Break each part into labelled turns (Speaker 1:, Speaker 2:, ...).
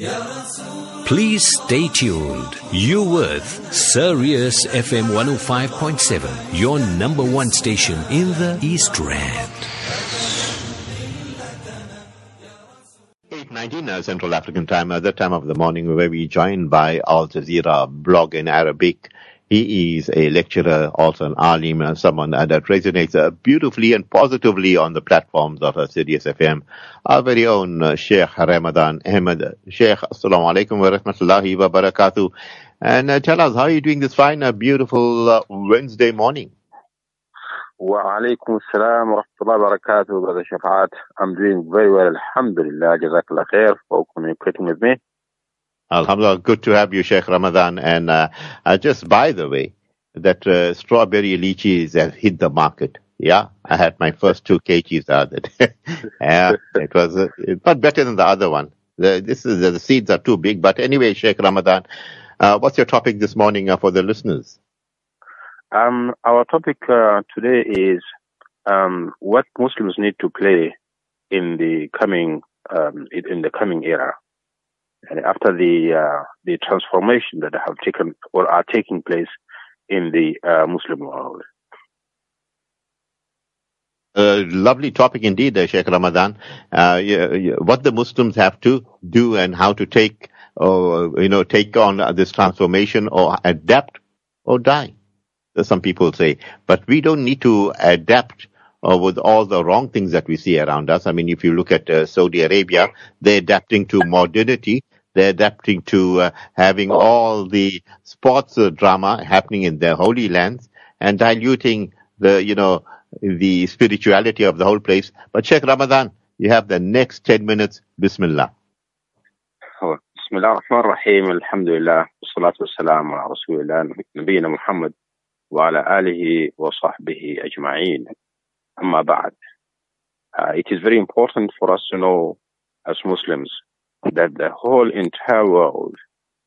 Speaker 1: Please stay tuned. You with Sirius FM 105.7, your number one station in the East Rand.
Speaker 2: 8.19 uh, Central African time, at that time of the morning, where we joined by Al Jazeera blog in Arabic. He is a lecturer, also an alim, someone that resonates uh, beautifully and positively on the platforms of uh, Sirius FM. Our very own uh, Sheikh Ramadan Ahmed. Sheikh, assalamu alaikum wa rahmatullahi wa barakatuh. And uh, tell us, how are you doing this fine, uh, beautiful uh, Wednesday morning?
Speaker 3: Wa alaikum salam, wa rahmatullahi wa barakatuh, brother Shafat. I'm doing very well, alhamdulillah. Jazakallah khair for communicating with me.
Speaker 2: Alhamdulillah, good to have you, Sheikh Ramadan. And uh, uh, just by the way, that uh, strawberry lychees have hit the market. Yeah, I had my first two kgs the other day. yeah, it was uh, not better than the other one. The, this is the seeds are too big. But anyway, Sheikh Ramadan, uh, what's your topic this morning uh, for the listeners?
Speaker 3: um, our topic uh, today is um, what Muslims need to play in the coming um, in in the coming era and after the uh, the transformation that have taken or are taking place in the uh, Muslim world
Speaker 2: Uh, lovely topic indeed, uh, Sheikh Ramadan. Uh, what the Muslims have to do and how to take, uh, you know, take on this transformation or adapt or die. Some people say, but we don't need to adapt uh, with all the wrong things that we see around us. I mean, if you look at uh, Saudi Arabia, they're adapting to modernity. They're adapting to uh, having oh. all the sports uh, drama happening in their holy lands and diluting the, you know, the spirituality of the whole place. But Sheikh Ramadan, you have the next 10 minutes. Bismillah.
Speaker 3: Oh, Bismillah ar-Rahman ar-Rahim. Alhamdulillah. Salatu wassalam ala Rasulillah. Nabiyyina Muhammad wa ala alihi wa sahbihi ajma'een. Amma ba'd. Uh, it is very important for us to know as Muslims that the whole entire world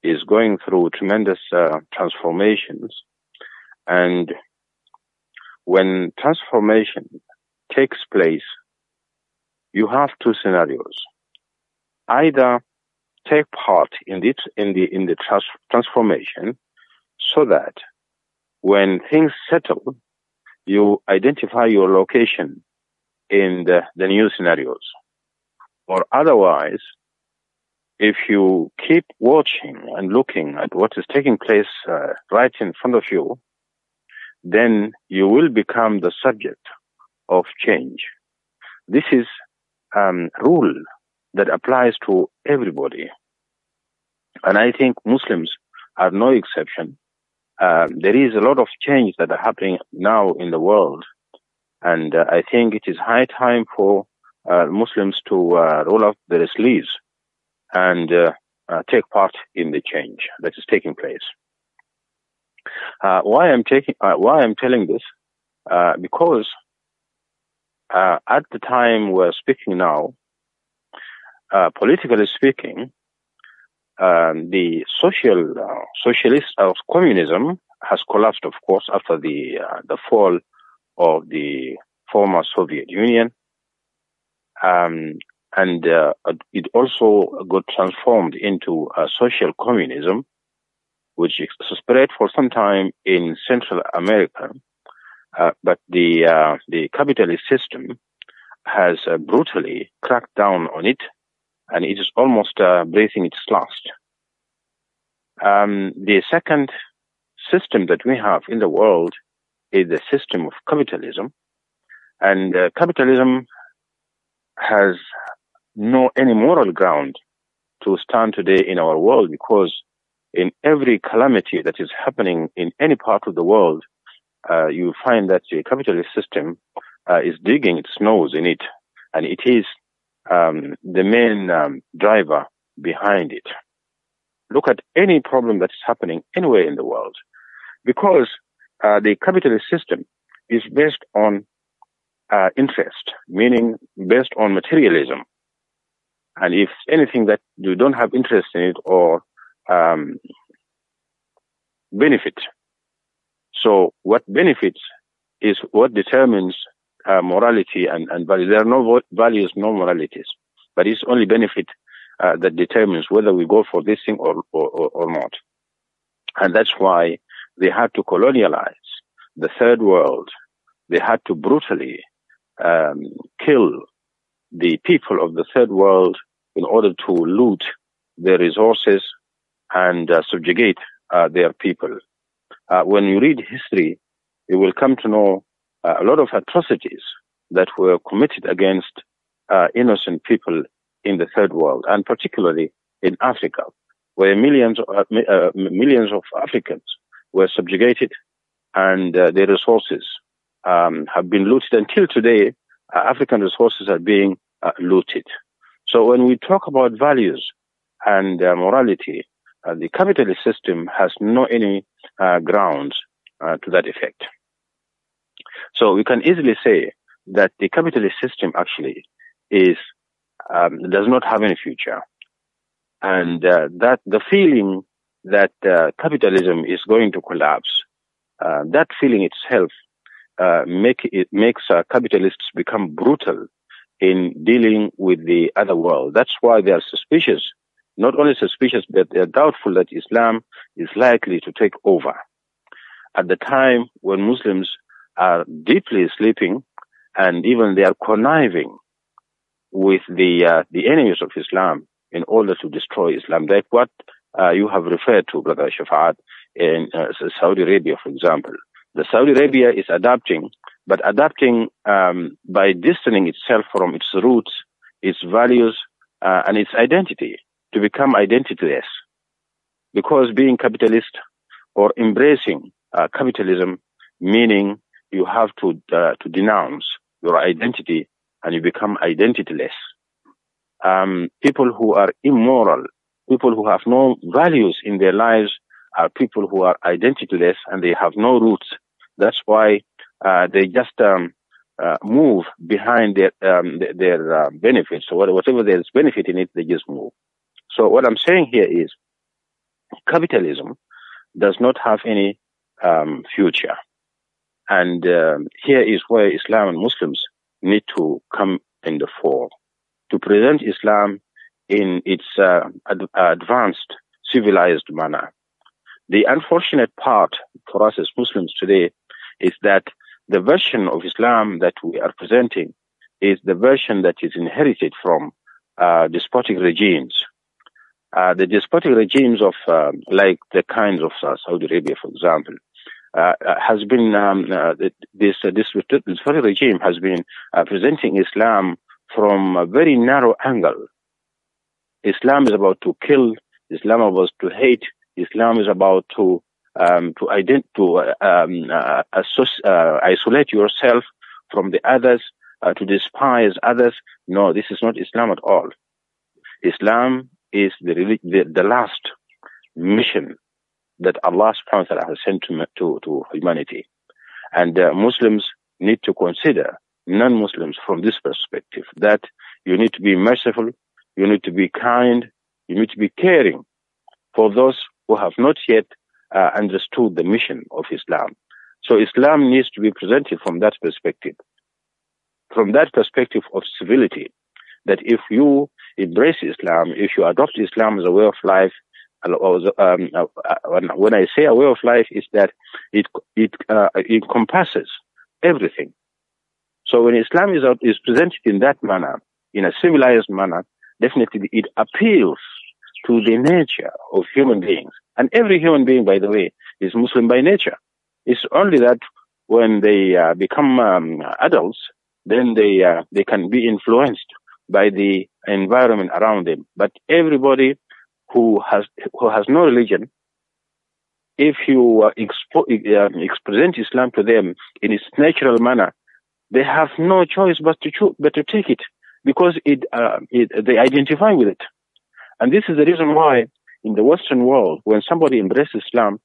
Speaker 3: is going through tremendous uh, transformations. And when transformation takes place you have two scenarios. Either take part in the in the in the trans- transformation so that when things settle you identify your location in the, the new scenarios. Or otherwise if you keep watching and looking at what is taking place uh, right in front of you then you will become the subject of change this is um, rule that applies to everybody. And I think Muslims are no exception. Um, there is a lot of change that are happening now in the world. And uh, I think it is high time for uh, Muslims to uh, roll up their sleeves and uh, uh, take part in the change that is taking place. Uh, why I'm taking, why I'm telling this, because at the time we're speaking now, politically speaking, um, the social uh, socialist of communism has collapsed, of course, after the uh, the fall of the former Soviet Union, um, and uh, it also got transformed into uh, social communism, which spread for some time in Central America. Uh, but the uh, the capitalist system has uh, brutally cracked down on it, and it is almost uh, breathing its last. Um, the second system that we have in the world is the system of capitalism, and capitalism has no any moral ground to stand today in our world because in every calamity that is happening in any part of the world, uh, you find that the capitalist system uh, is digging its nose in it, and it is um, the main um, driver behind it. Look at any problem that is happening anywhere in the world, because uh, the capitalist system is based on uh, interest, meaning based on materialism. And if anything that you don't have interest in it or um, benefit, so what benefits is what determines uh, morality and, and value. There are no values, no moralities, but it's only benefit uh, that determines whether we go for this thing or, or, or not. And that's why they had to colonialize the third world. They had to brutally um, kill the people of the third world in order to loot their resources and uh, subjugate uh, their people. Uh, when you read history, you will come to know uh, a lot of atrocities that were committed against uh, innocent people in the third world, and particularly in Africa, where millions, uh, millions of Africans were subjugated and their resources um, have been looted. Until today, African resources are being looted. So when we talk about values and uh, morality, uh, the capitalist system has no any uh, grounds uh, to that effect. So we can easily say that the capitalist system actually is um, does not have any future, and uh, that the feeling that uh, capitalism is going to collapse, that feeling itself make it makes capitalists become brutal in dealing with the other world. That's why they are suspicious. Not only suspicious, but they are doubtful that Islam is likely to take over. At the time when Muslims are deeply sleeping and even they are conniving with the uh, the enemies of Islam in order to destroy Islam, like what uh, you have referred to, Brother Shafa'at, in uh, Saudi Arabia, for example. The Saudi Arabia is adapting but adapting um, by distancing itself from its roots, its values, uh, and its identity to become identityless. Because being capitalist or embracing uh, capitalism, meaning you have to uh, to denounce your identity and you become identityless. Um, people who are immoral, people who have no values in their lives, are people who are identityless and they have no roots. That's why uh, they just um, uh, move behind their um, their uh, benefits. So whatever there's benefit in it, they just move. So what I'm saying here is capitalism does not have any um, future, and um, here is where Islam and Muslims need to come in the fore to present Islam in its uh, ad- advanced, civilized manner. The unfortunate part for us as Muslims today is that the version of Islam that we are presenting is the version that is inherited from uh, despotic regimes. Uh, the despotic regimes of, uh, like the kinds of uh, Saudi Arabia, for example, uh, uh, has been um, this this despotic regime has been presenting Islam from a very narrow angle. Islam is about to kill. Islam is about to hate. Islam is about to um, to, ident- to um, uh, uh, isolate yourself from the others, uh, to despise others. No, this is not Islam at all. Islam is the, the, the last mission that Allah subhanahu wa ta'ala has sent to, to, to humanity. And uh, Muslims need to consider non-Muslims from this perspective, that you need to be merciful, you need to be kind, you need to be caring for those who have not yet uh, understood the mission of Islam. So Islam needs to be presented from that perspective, from that perspective of civility, that if you embrace Islam, if you adopt Islam as a way of life, um, uh, when I say a way of life, is that it it uh, encompasses everything. So when Islam is is presented in that manner, in a civilized manner, definitely it appeals to the nature of human beings. And every human being, by the way, is Muslim by nature. It's only that when they uh, become um, adults, then they uh, they can be influenced by the environment around them. But everybody who has who has no religion, if you uh, expo- uh, present Islam to them in its natural manner, they have no choice but to but to take it because it, uh, it they identify with it. And this is the reason why in the Western world, when somebody embraces Islam,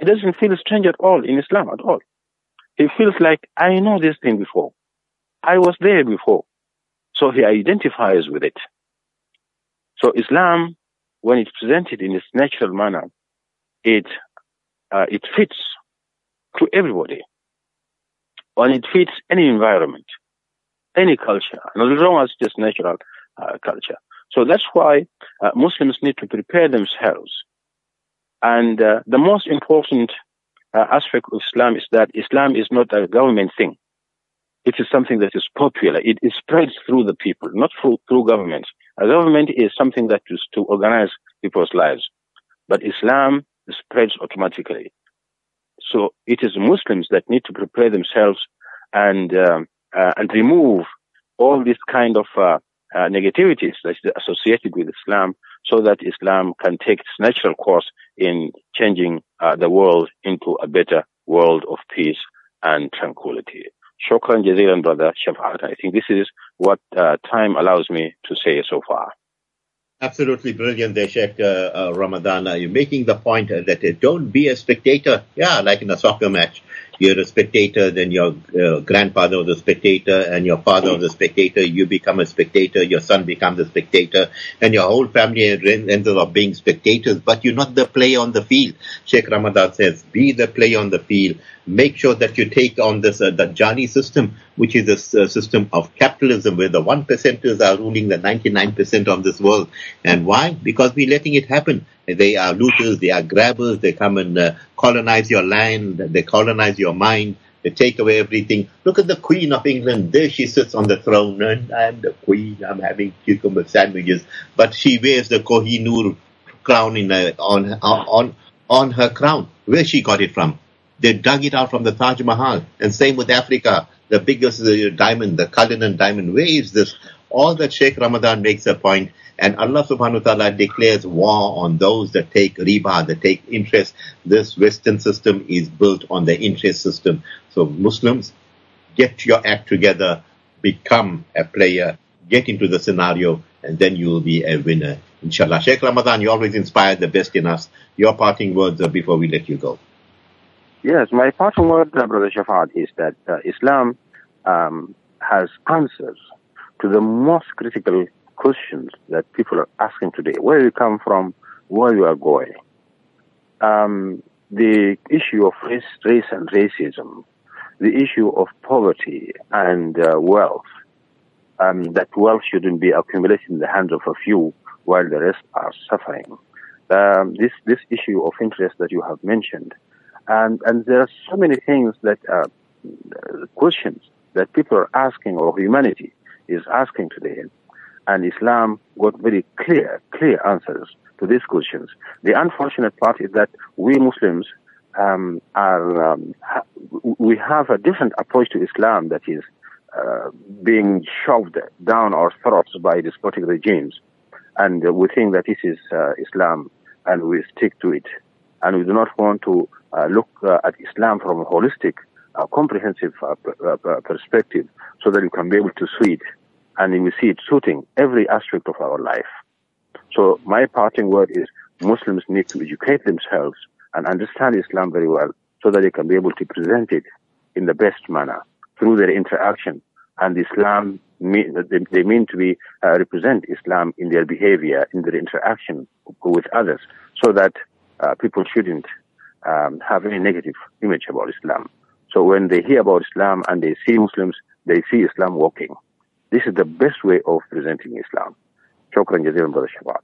Speaker 3: he doesn't feel strange at all in Islam at all. He feels like, I know this thing before. I was there before. So he identifies with it. So Islam, when it's presented in its natural manner, it, uh, it fits to everybody. And it fits any environment, any culture, and as long as it's natural uh, culture. So that's why uh, Muslims need to prepare themselves. And uh, the most important uh, aspect of Islam is that Islam is not a government thing. It is something that is popular. It, it spreads through the people, not through, through government. A government is something that is to organize people's lives. But Islam spreads automatically. So it is Muslims that need to prepare themselves and um, uh, and remove all these kind of uh, negativities that is associated with Islam, so that Islam can take its natural course in changing uh, the world into a better world of peace and tranquility. Shukran jazilan, brother Shafat. I think this is what uh, time allows me to say so far.
Speaker 2: Absolutely brilliant there, Sheikh uh, uh, Ramadan. You're making the point uh, that uh, don't be a spectator. Yeah, like in a soccer match. You're a spectator, then your uh, grandfather was a spectator, and your father was a spectator. You become a spectator, your son becomes a spectator, and your whole family ends up being spectators, but you're not the player on the field. Sheikh Ramadan says, be the player on the field make sure that you take on this uh, the Jani system, which is a uh, system of capitalism where the one percenters are ruling the 99% of this world. And why? Because we're letting it happen. They are looters, they are grabbers, they come and uh, colonize your land, they colonize your mind, they take away everything. Look at the Queen of England. There she sits on the throne, and I'm the Queen. I'm having cucumber sandwiches, but she wears the Kohinoor crown in a, on on on her crown. Where she got it from? They dug it out from the Taj Mahal. And same with Africa, the biggest uh, diamond, the Cullinan diamond. Where is this? All that Sheikh Ramadan makes a point, and Allah subhanahu wa ta'ala declares war on those that take riba, that take interest. This Western system is built on the interest system. So Muslims, get your act together, become a player, get into the scenario, and then you will be a winner. Inshallah. Sheikh Ramadan, you always inspire the best in us. Your parting words before we let you go.
Speaker 3: Yes, my parting word, uh, Brother Shafat, is that uh, Islam um, has answers to the most critical questions that people are asking today. Where you come from, where you are going. Um, the issue of race, race and racism, the issue of poverty and uh, wealth, um, that wealth shouldn't be accumulated in the hands of a few while the rest are suffering. Um, this this issue of interest that you have mentioned, and, and there are so many things that, uh, questions that people are asking or humanity is asking today. And Islam got very clear, clear answers to these questions. The unfortunate part is that we Muslims um, are, um, ha- we have a different approach to Islam that is uh, being shoved down our throats by despotic regimes. And uh, we think that this is uh, Islam and we stick to it. And we do not want to uh, look uh, at Islam from a holistic, uh, comprehensive perspective so that you can be able to see it and we see it suiting every aspect of our life. So my parting word is Muslims need to educate themselves and understand Islam very well so that they can be able to present it in the best manner through their interaction. And Islam, they mean to be, uh, represent Islam in their behavior, in their interaction with others, so that uh, people shouldn't um, have any negative image about Islam. So when they hear about Islam and they see Muslims, they see Islam walking. This is the best way of presenting Islam. Shukran jazilan, brother Shafat.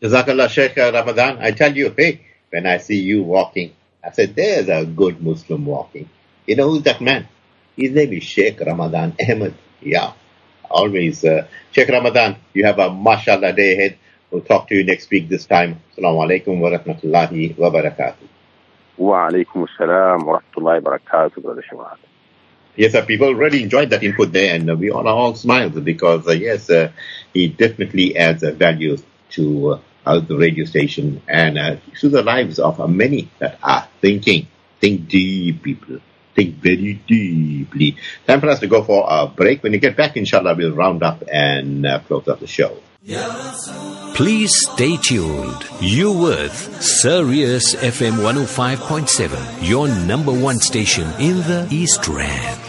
Speaker 2: Jazakallah, Sheikh Ramadan. I tell you, hey, when I see you walking, I said, there's a good Muslim walking. You know who's that man? His name is Sheikh Ramadan Ahmed. Yeah, always. Uh, Sheikh Ramadan, you have a mashallah day ahead. We'll talk to you next week this time. Assalamu alaikum wa rahmatullahi wa barakatuh.
Speaker 3: Wa alaikum assalam wa rahmatullahi wa barakatuh, brother Shafat.
Speaker 2: Yes, sir, people really enjoyed that input there and uh, we all all smiles because uh, yes, uh, he definitely adds a value to uh, the radio station and uh, to the lives of uh, many that are thinking. Think deep, people. Think very deeply. Time for us to go for a break. When you get back, inshallah, we'll round up and close up the show.
Speaker 1: Please stay tuned. You with Sirius FM 105.7, your number one station in the East Rand.